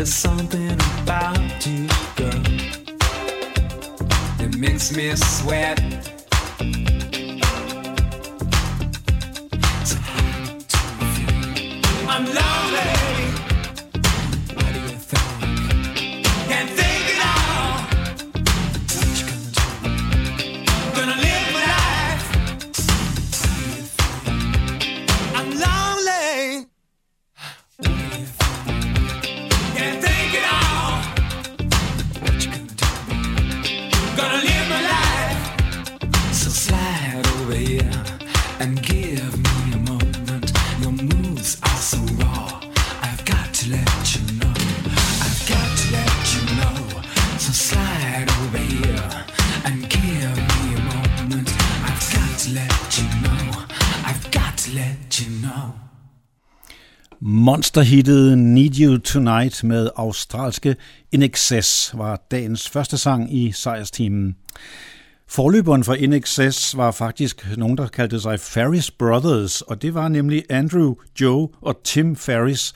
There's something about you, girl, that makes me sweat. So? I'm lonely. Monsterhittet Need You Tonight med australske In Excess var dagens første sang i sejrsteamen. Forløberen for In Excess var faktisk nogen, der kaldte sig Ferris Brothers, og det var nemlig Andrew, Joe og Tim Ferris,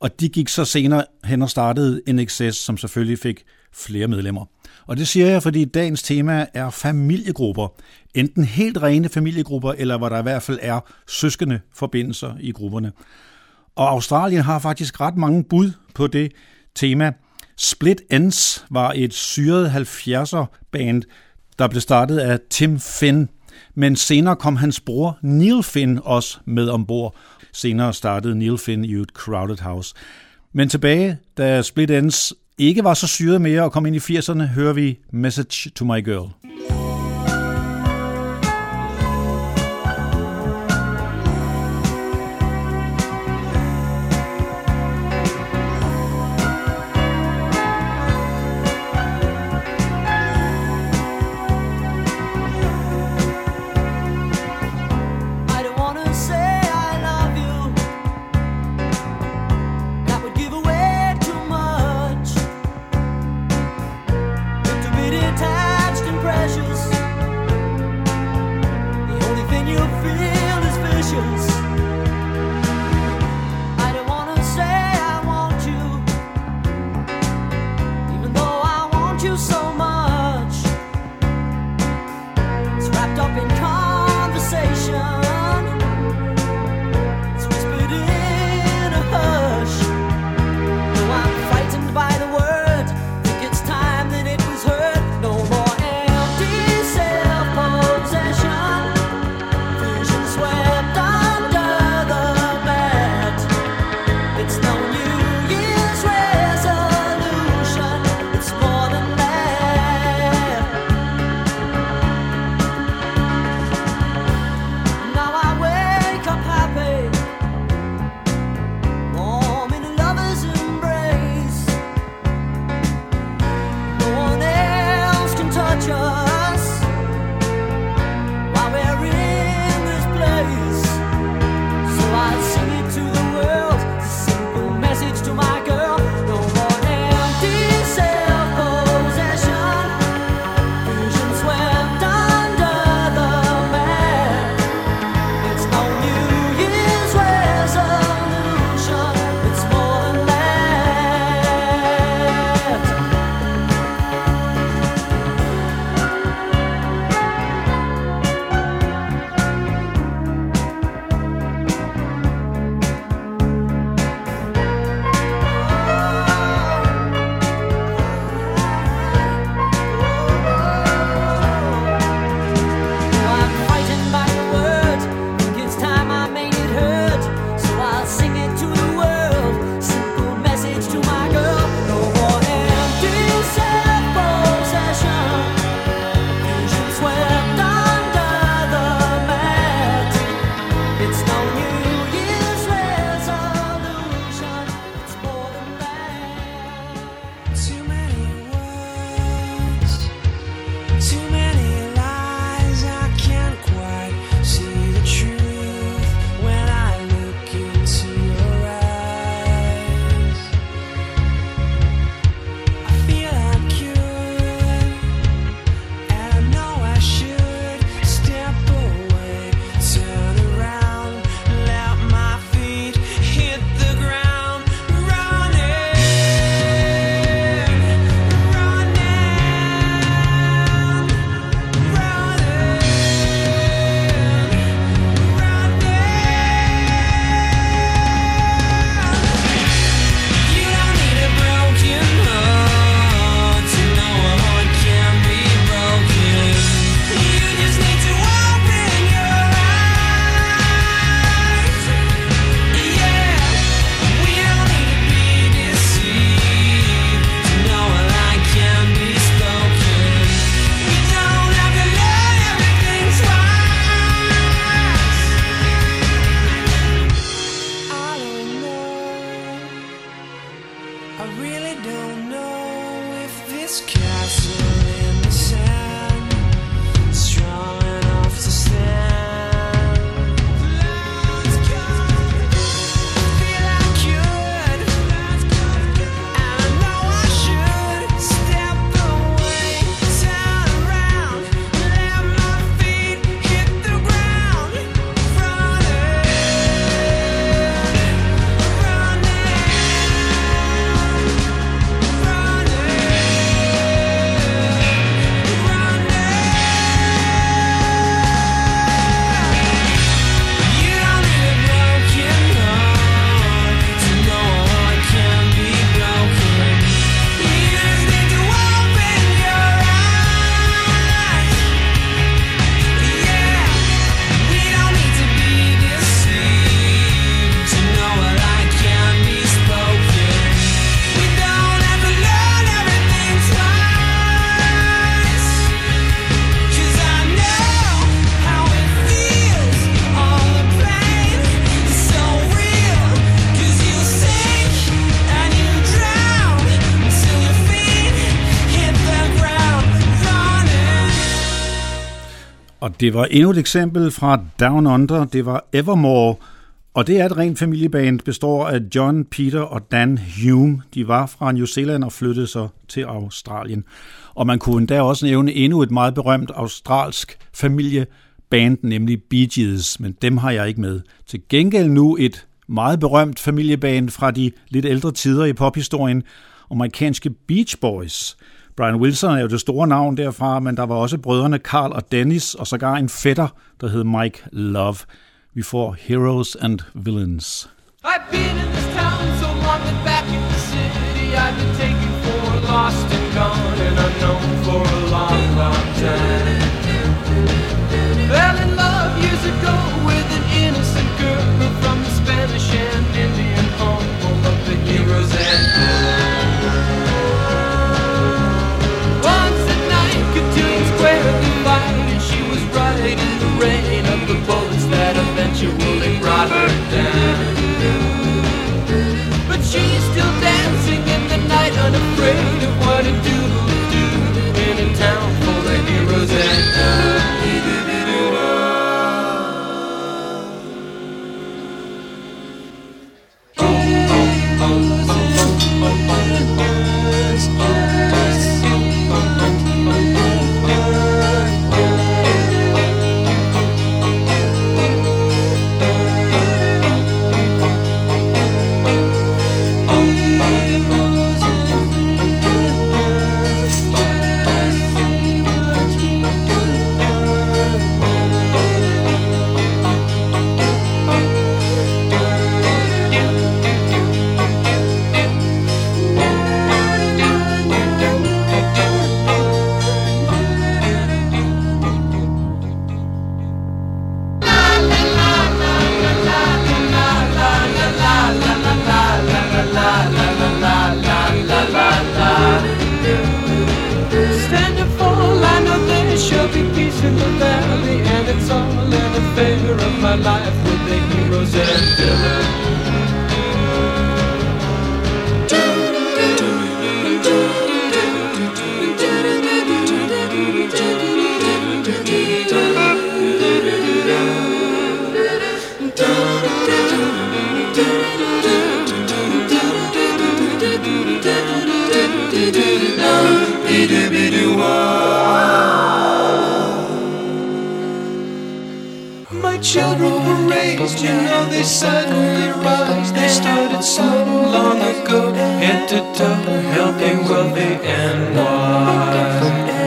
og de gik så senere hen og startede In Excess, som selvfølgelig fik flere medlemmer. Og det siger jeg, fordi dagens tema er familiegrupper. Enten helt rene familiegrupper, eller hvor der i hvert fald er søskende forbindelser i grupperne. Og Australien har faktisk ret mange bud på det tema. Split Ends var et syret 70'er band, der blev startet af Tim Finn, men senere kom hans bror Neil Finn også med ombord. Senere startede Neil Finn i et Crowded House. Men tilbage, da Split Ends ikke var så syret mere og kom ind i 80'erne, hører vi Message to My Girl. Det var endnu et eksempel fra Down Under. Det var Evermore. Og det er et rent familieband, består af John, Peter og Dan Hume. De var fra New Zealand og flyttede så til Australien. Og man kunne endda også nævne endnu et meget berømt australsk familieband, nemlig Bee Gees, men dem har jeg ikke med. Til gengæld nu et meget berømt familieband fra de lidt ældre tider i pophistorien, amerikanske Beach Boys. Brian Wilson er jo det store navn derfra, men der var også brødrene Carl og Dennis, og sågar en fætter, der hed Mike Love. Vi får Heroes and Villains. I've been in this town so long that back in the city I've been taken for lost and gone and unknown for a long, long time. Fell in love years ago family, and it's all in the favor of my life with the heroes and villains. Were you know they suddenly rise. They started so long ago, head to toe, healthy, wealthy, and Close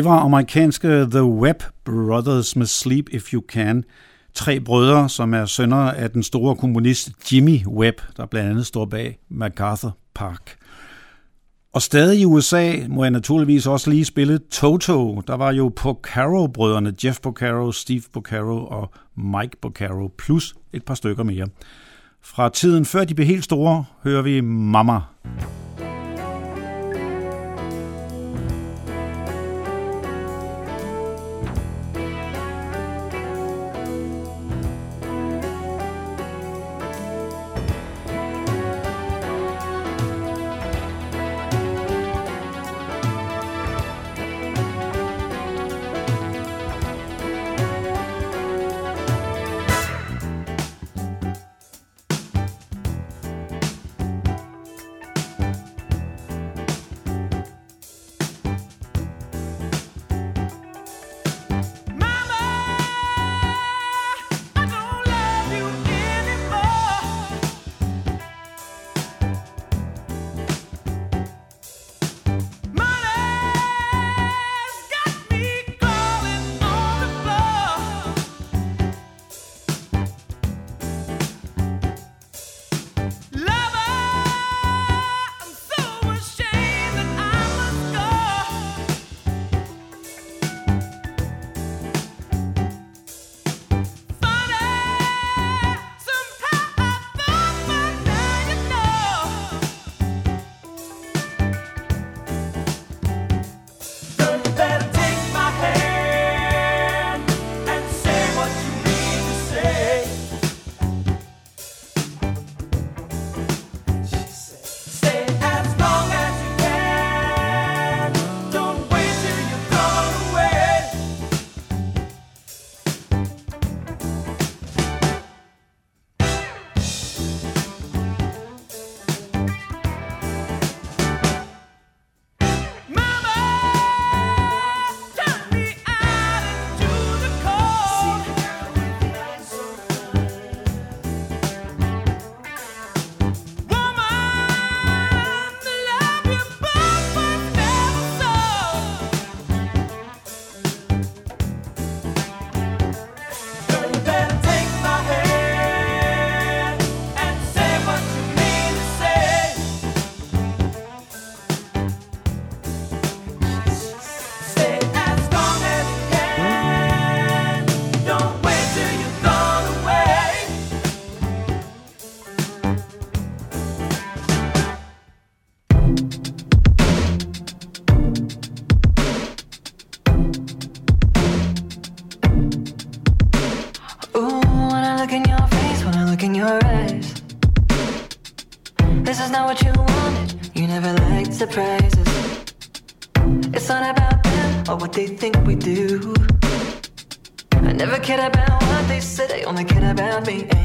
Det var amerikanske The Web Brothers med Sleep If You Can. Tre brødre, som er sønner af den store komponist Jimmy Webb, der blandt andet står bag MacArthur Park. Og stadig i USA må jeg naturligvis også lige spille Toto. Der var jo Porcaro-brødrene, Jeff Porcaro, Steve Porcaro og Mike Porcaro, plus et par stykker mere. Fra tiden før de blev helt store, hører vi Mama. They think we do. I never cared about what they said, I only cared about me.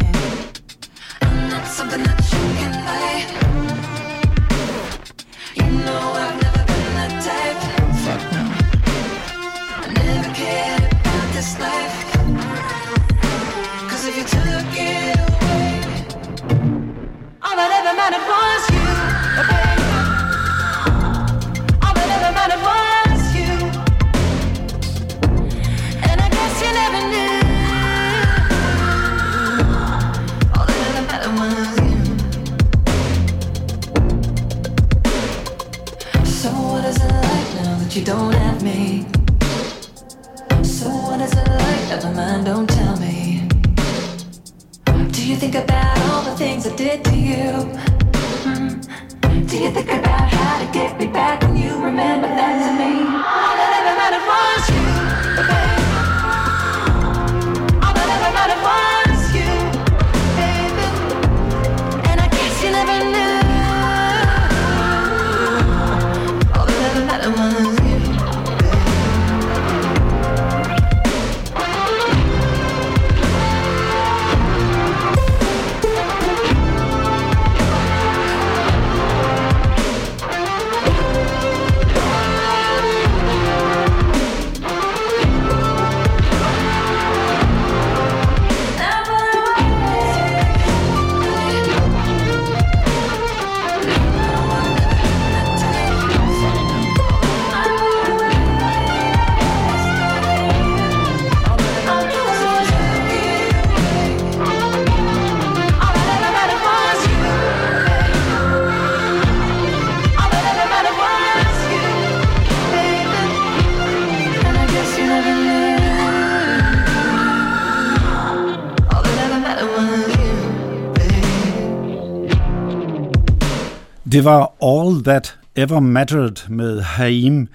Det var All That Ever Mattered med Haim,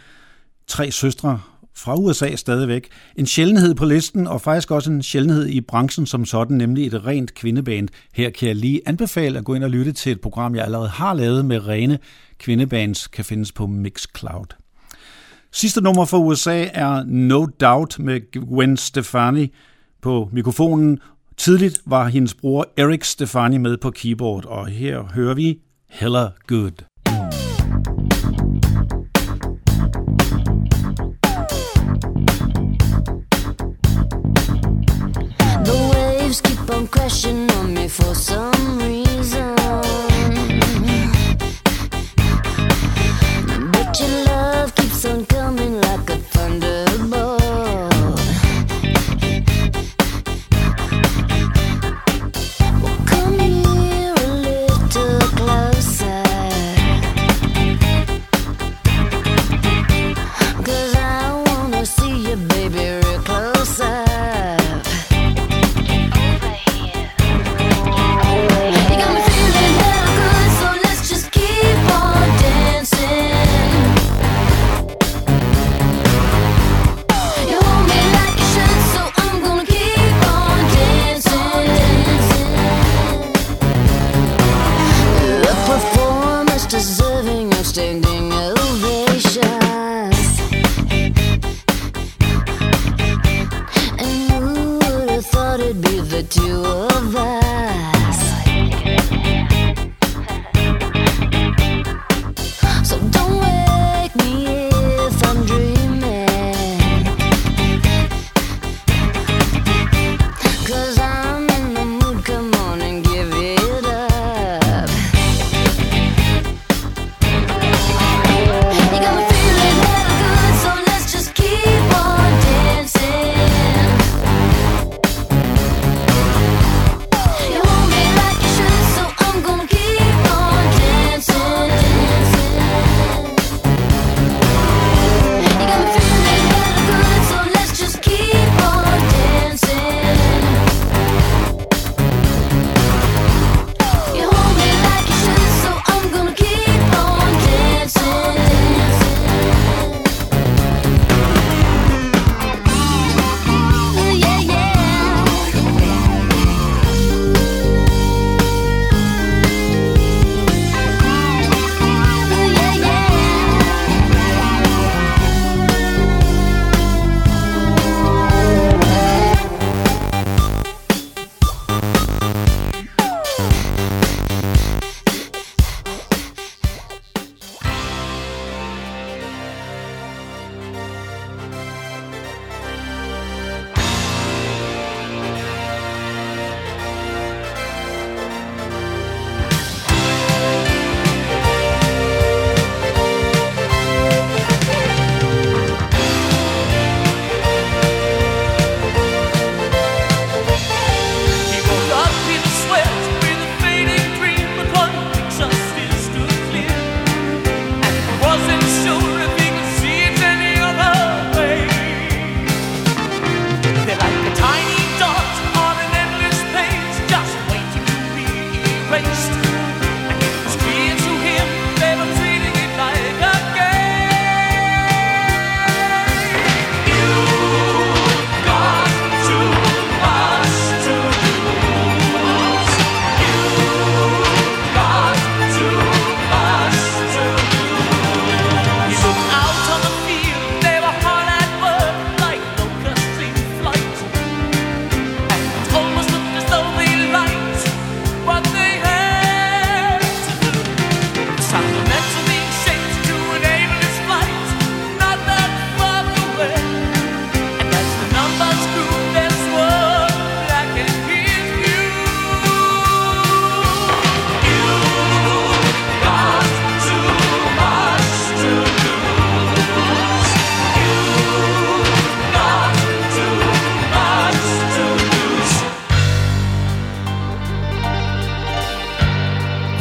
tre søstre fra USA stadigvæk. En sjældenhed på listen, og faktisk også en sjældenhed i branchen som sådan, nemlig et rent kvindeband. Her kan jeg lige anbefale at gå ind og lytte til et program, jeg allerede har lavet med rene kvindebands, kan findes på Mixcloud. Sidste nummer fra USA er No Doubt med Gwen Stefani på mikrofonen. Tidligt var hendes bror Eric Stefani med på keyboard, og her hører vi Hella Good. The waves keep on crashing on me for some reason. But your love keeps on coming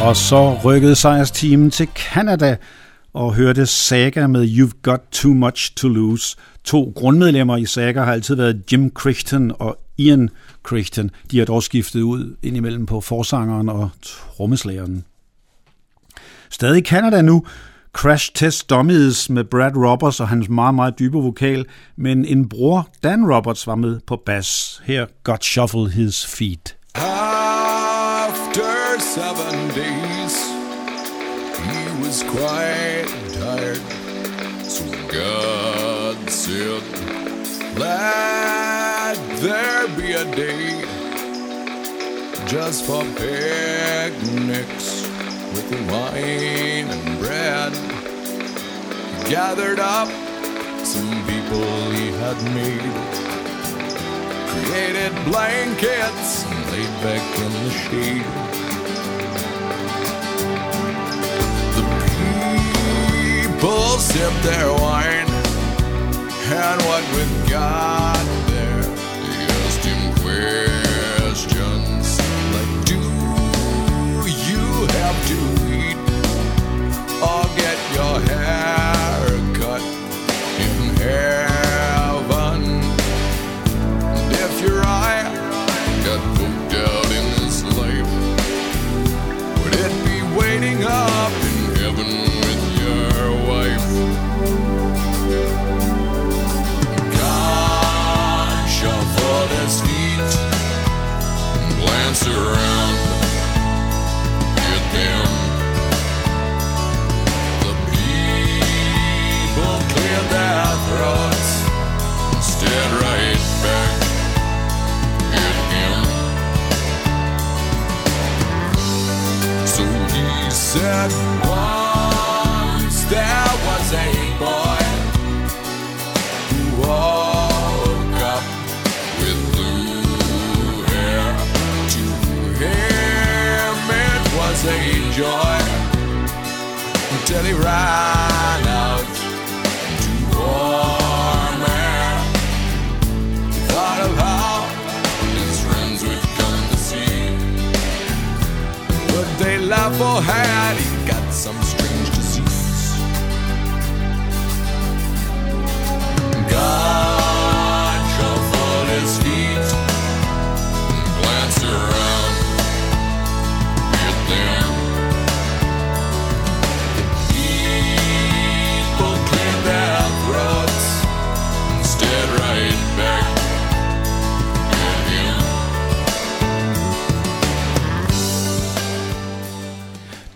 Og så rykkede sejrsteamen til Canada og hørte Saga med You've Got Too Much to Lose. To grundmedlemmer i Saga har altid været Jim Crichton og Ian Crichton. De har dog skiftet ud indimellem på forsangeren og trommeslageren. Stadig i Canada nu. Crash Test Dummies med Brad Roberts og hans meget, meget dybe vokal, men en bror, Dan Roberts, var med på bass. Her God Shuffle His Feet. Ah! Seven days, he was quite tired. So God said, Let there be a day just for picnics with wine and bread. He gathered up some people he had made created blankets and laid back in the shade. People sipped their wine, and what with God there, asked him questions. Like, Do you have to eat surround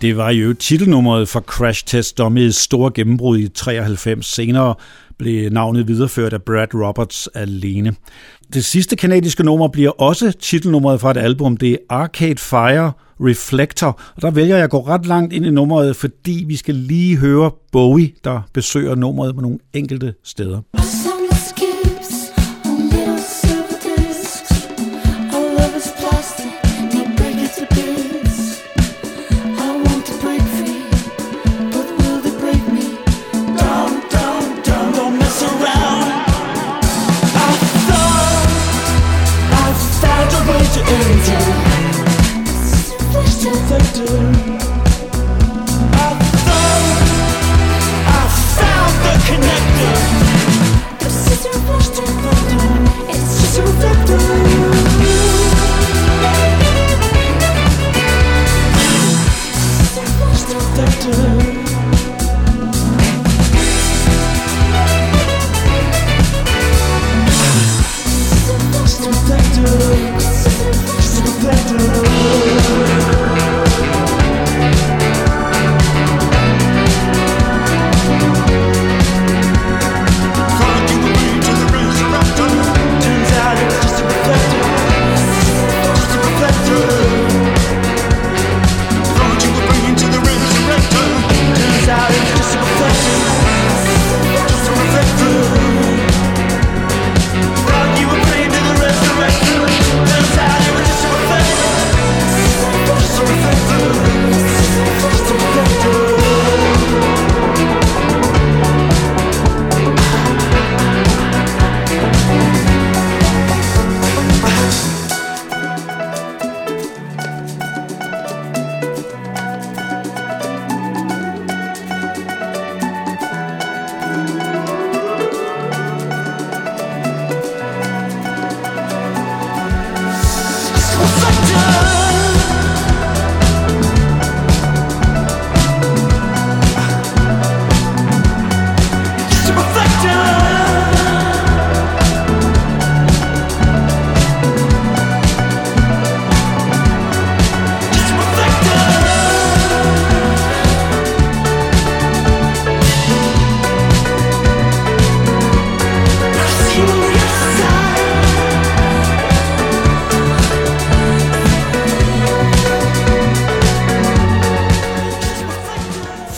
Det var jo titelnummeret for Crash Test Dummies store gennembrud i 93. Senere blev navnet videreført af Brad Roberts alene. Det sidste kanadiske nummer bliver også titelnummeret fra et album. Det er Arcade Fire Reflector. Og der vælger jeg at gå ret langt ind i nummeret, fordi vi skal lige høre Bowie, der besøger nummeret på nogle enkelte steder.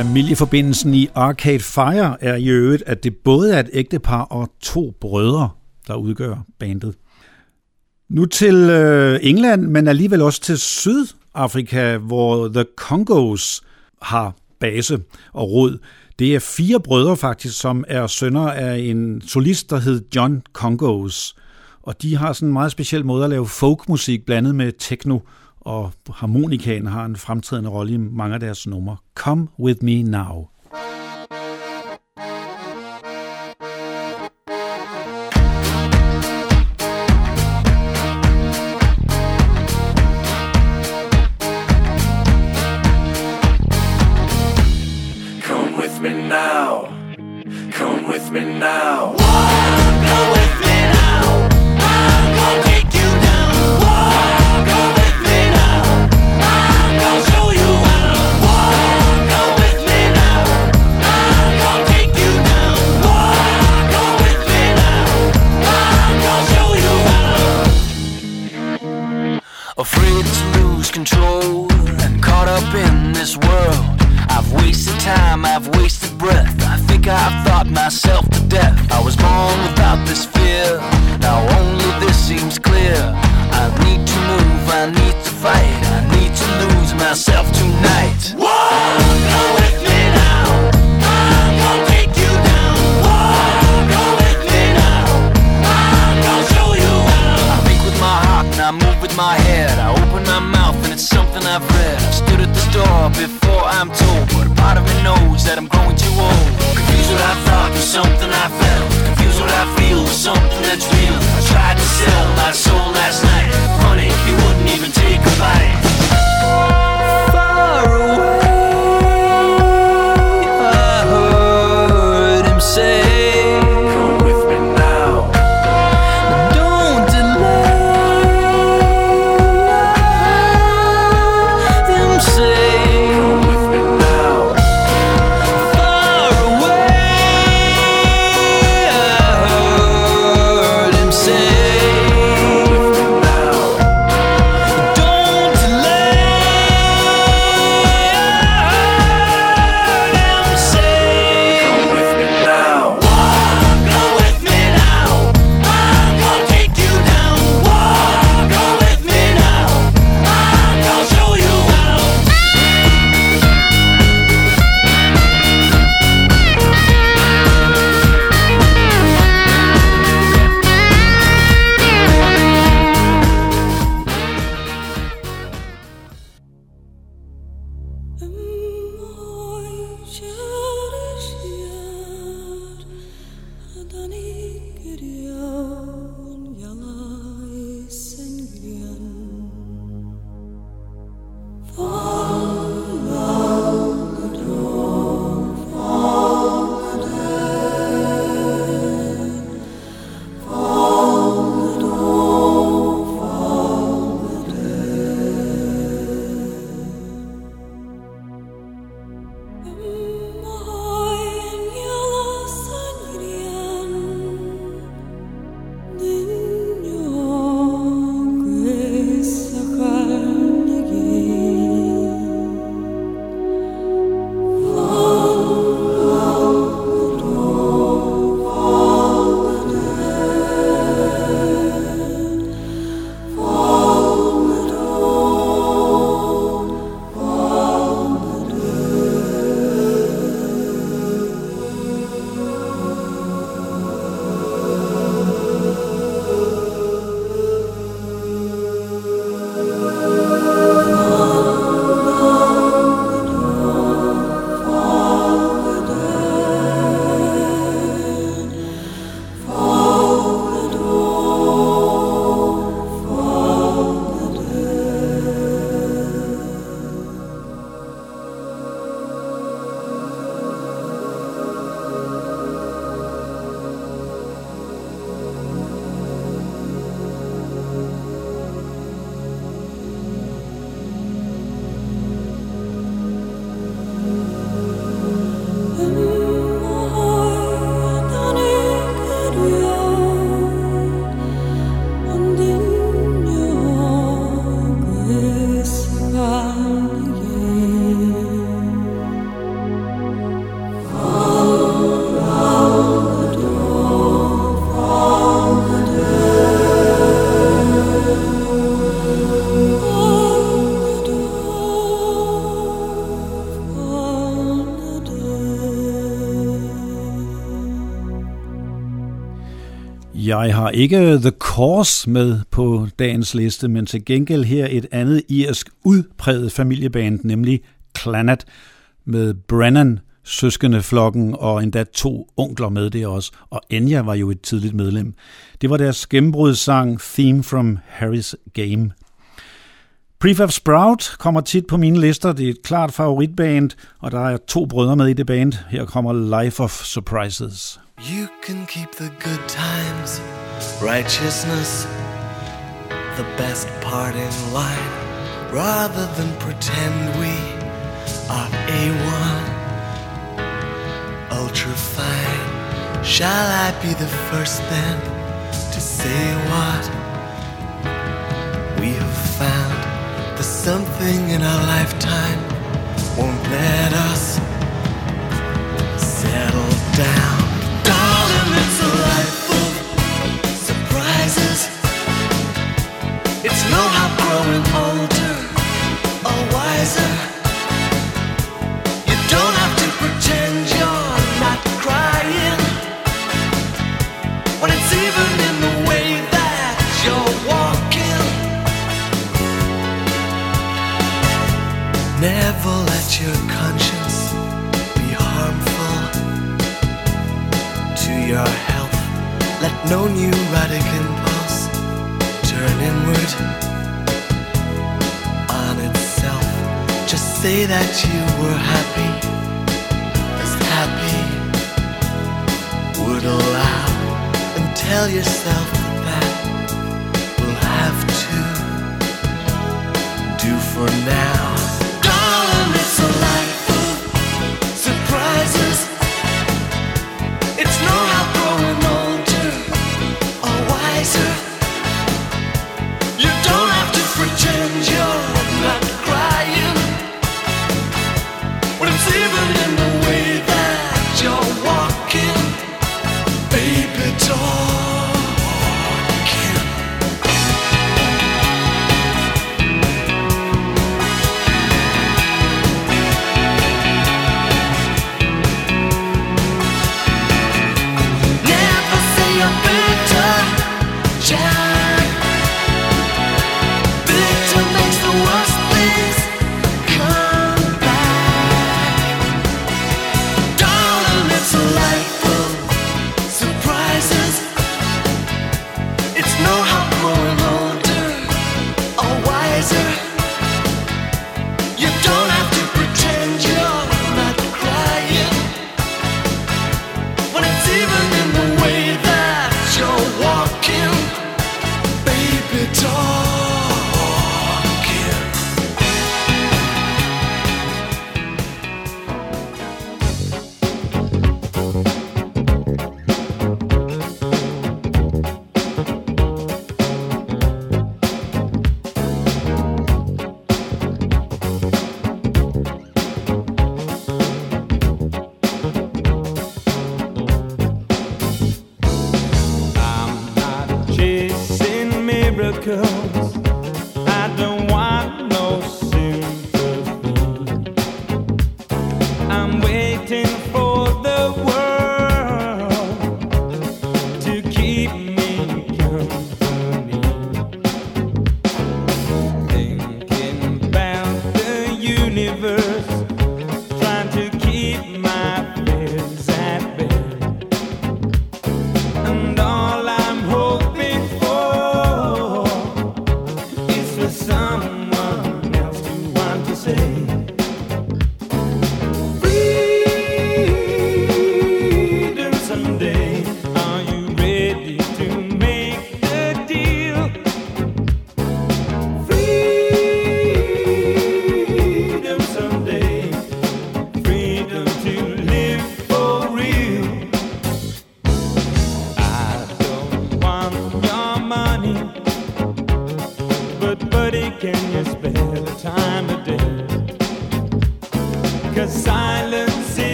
Familieforbindelsen i Arcade Fire er i øvrigt, at det både er et ægtepar og to brødre, der udgør bandet. Nu til øh, England, men alligevel også til Sydafrika, hvor The Congos har base og rod. Det er fire brødre faktisk, som er sønner af en solist, der hed John Congos. Og de har sådan en meget speciel måde at lave folkmusik blandet med techno, og harmonikaen har en fremtrædende rolle i mange af deres numre. Come With Me Now. With my head. I open my mouth and it's something I've read. I've stood at this door before I'm told, but a part of me knows that I'm growing too old. Confused what I thought was something I felt. Confused what I feel was something that's real. I tried to sell my soul last night. Funny, he wouldn't even take a bite. Jeg har ikke The Course med på dagens liste, men til gengæld her et andet irsk udpræget familieband, nemlig Clannad, med Brennan, søskende flokken og endda to onkler med det også, og Enya var jo et tidligt medlem. Det var deres gennembrudssang Theme from Harry's Game. Prefab Sprout kommer tit på mine lister. Det er et klart favoritband, og der er to brødre med i det band. Her kommer Life of Surprises. You can keep the good times, righteousness, the best part in life, rather than pretend we are A1, ultra fine. Shall I be the first then to say what we have found? There's something in our lifetime won't let us settle down. No neurotic impulse turn inward on itself. Just say that you were happy, as happy would allow, and tell yourself that that will have to do for now.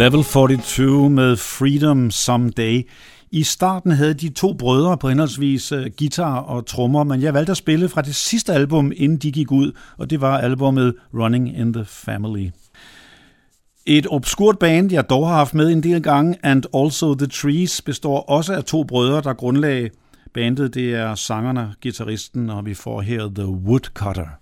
Level 42 med Freedom Someday. I starten havde de to brødre på henholdsvis øh, guitar og trommer, men jeg valgte at spille fra det sidste album, inden de gik ud, og det var albumet Running in the Family. Et obskurt band, jeg dog har haft med en del gange, And Also The Trees, består også af to brødre, der grundlag bandet. Det er sangerne, gitarristen, og vi får her The Woodcutter.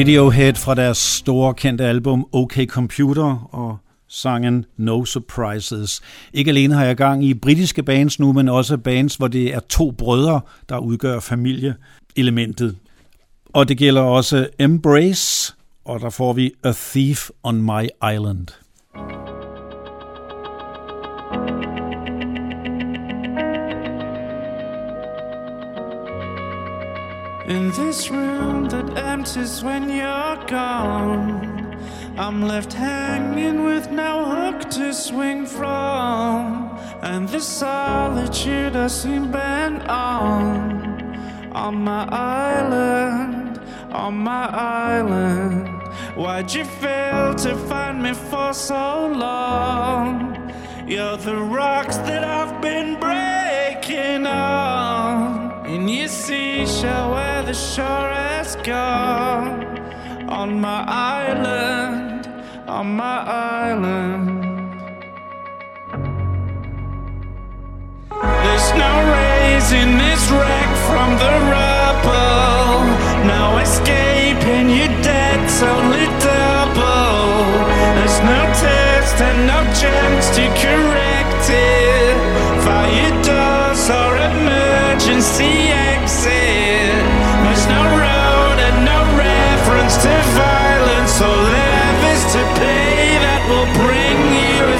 Radiohead fra deres store kendte album OK Computer og sangen No Surprises. Ikke alene har jeg gang i britiske bands nu, men også bands, hvor det er to brødre, der udgør familieelementet. Og det gælder også Embrace, og der får vi A Thief on My Island. In this room that empties when you're gone, I'm left hanging with no hook to swing from, and the solitude I seem bent on. On my island, on my island, why'd you fail to find me for so long? You're the rocks that I've been breaking on. In your seashell where the shore has gone. On my island, on my island. There's no raising this wreck from the rubble. No escaping your debt's only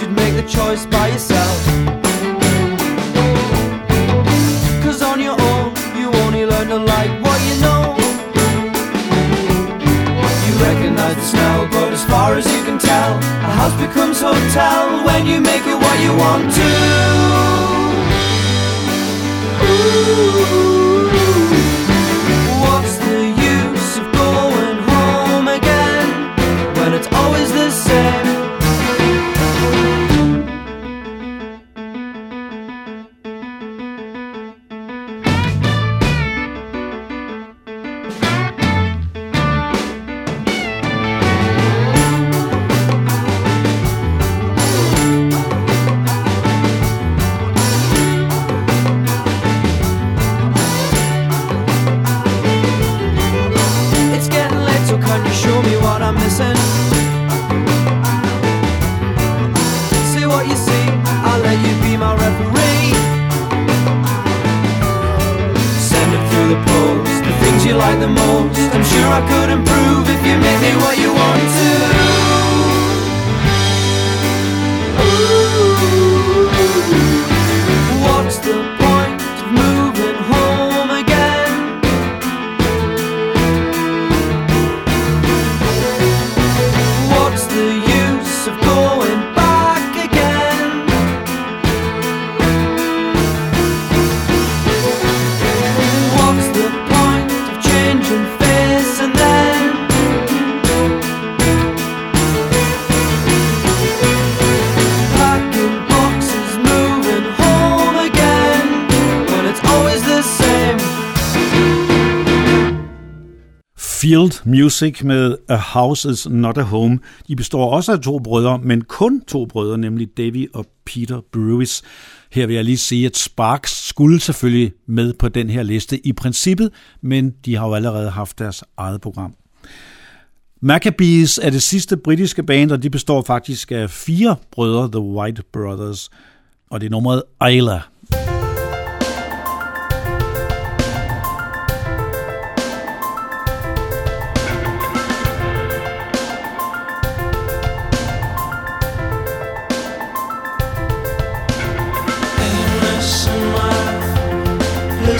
should make the choice by yourself. Cause on your own, you only learn to like what you know. You recognize the smell, but as far as you can tell, a house becomes hotel when you make it what you want to. What's Field Music med A House Is Not A Home. De består også af to brødre, men kun to brødre, nemlig Davy og Peter Brewis. Her vil jeg lige sige, at Sparks skulle selvfølgelig med på den her liste i princippet, men de har jo allerede haft deres eget program. Maccabees er det sidste britiske band, og de består faktisk af fire brødre, The White Brothers, og det er nummeret Isla.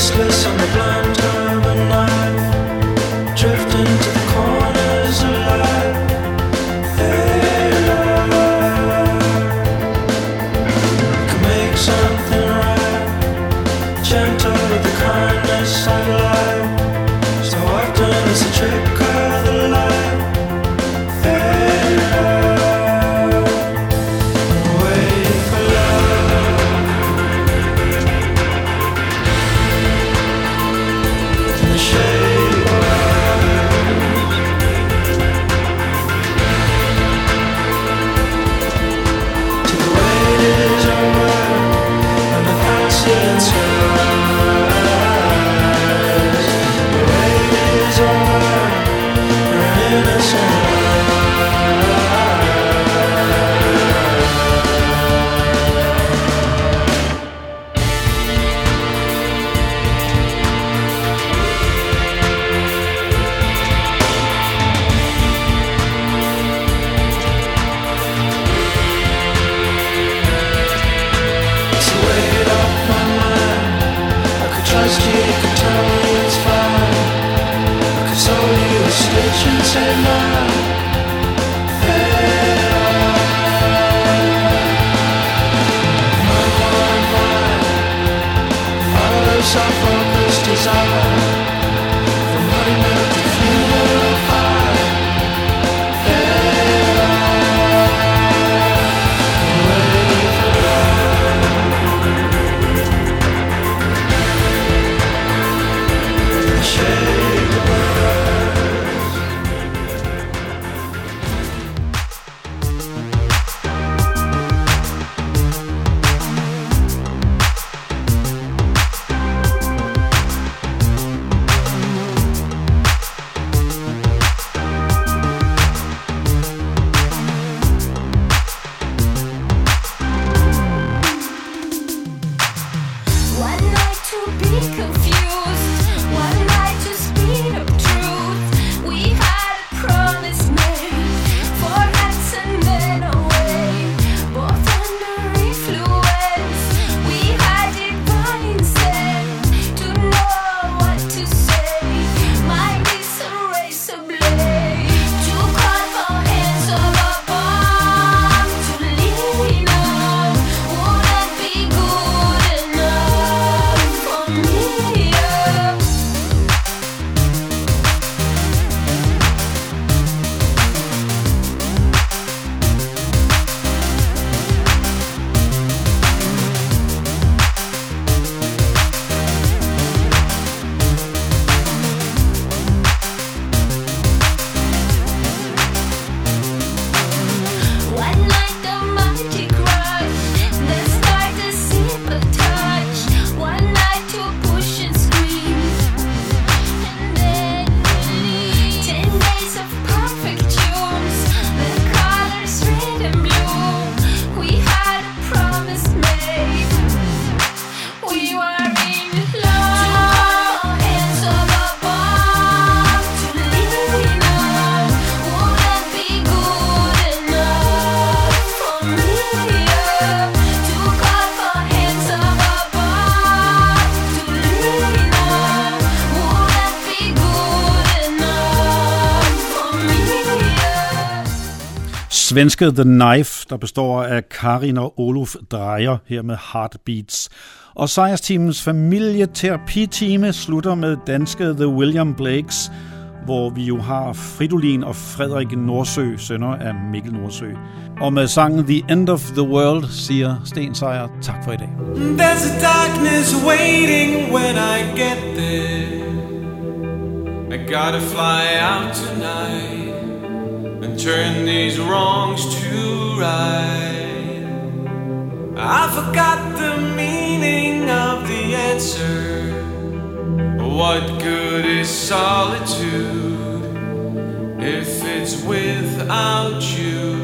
tasteless Svenske The Knife, der består af Karin og Olof Drejer her med Heartbeats. Og sejrsteamens familieterapitime slutter med danske The William Blakes, hvor vi jo har Fridolin og Frederik Nordsø, sønner af Mikkel Nordsø. Og med sangen The End of the World siger Sten Seier tak for i dag. There's a darkness waiting when I get there. I Gotta fly out tonight and turn these wrongs to right. I forgot the meaning of the answer. What good is solitude if it's without you?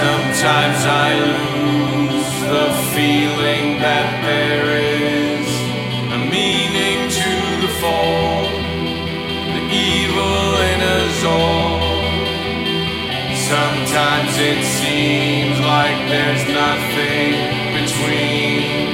Sometimes I lose the feeling that there is a meaning to the fall, Sometimes it seems like there's nothing between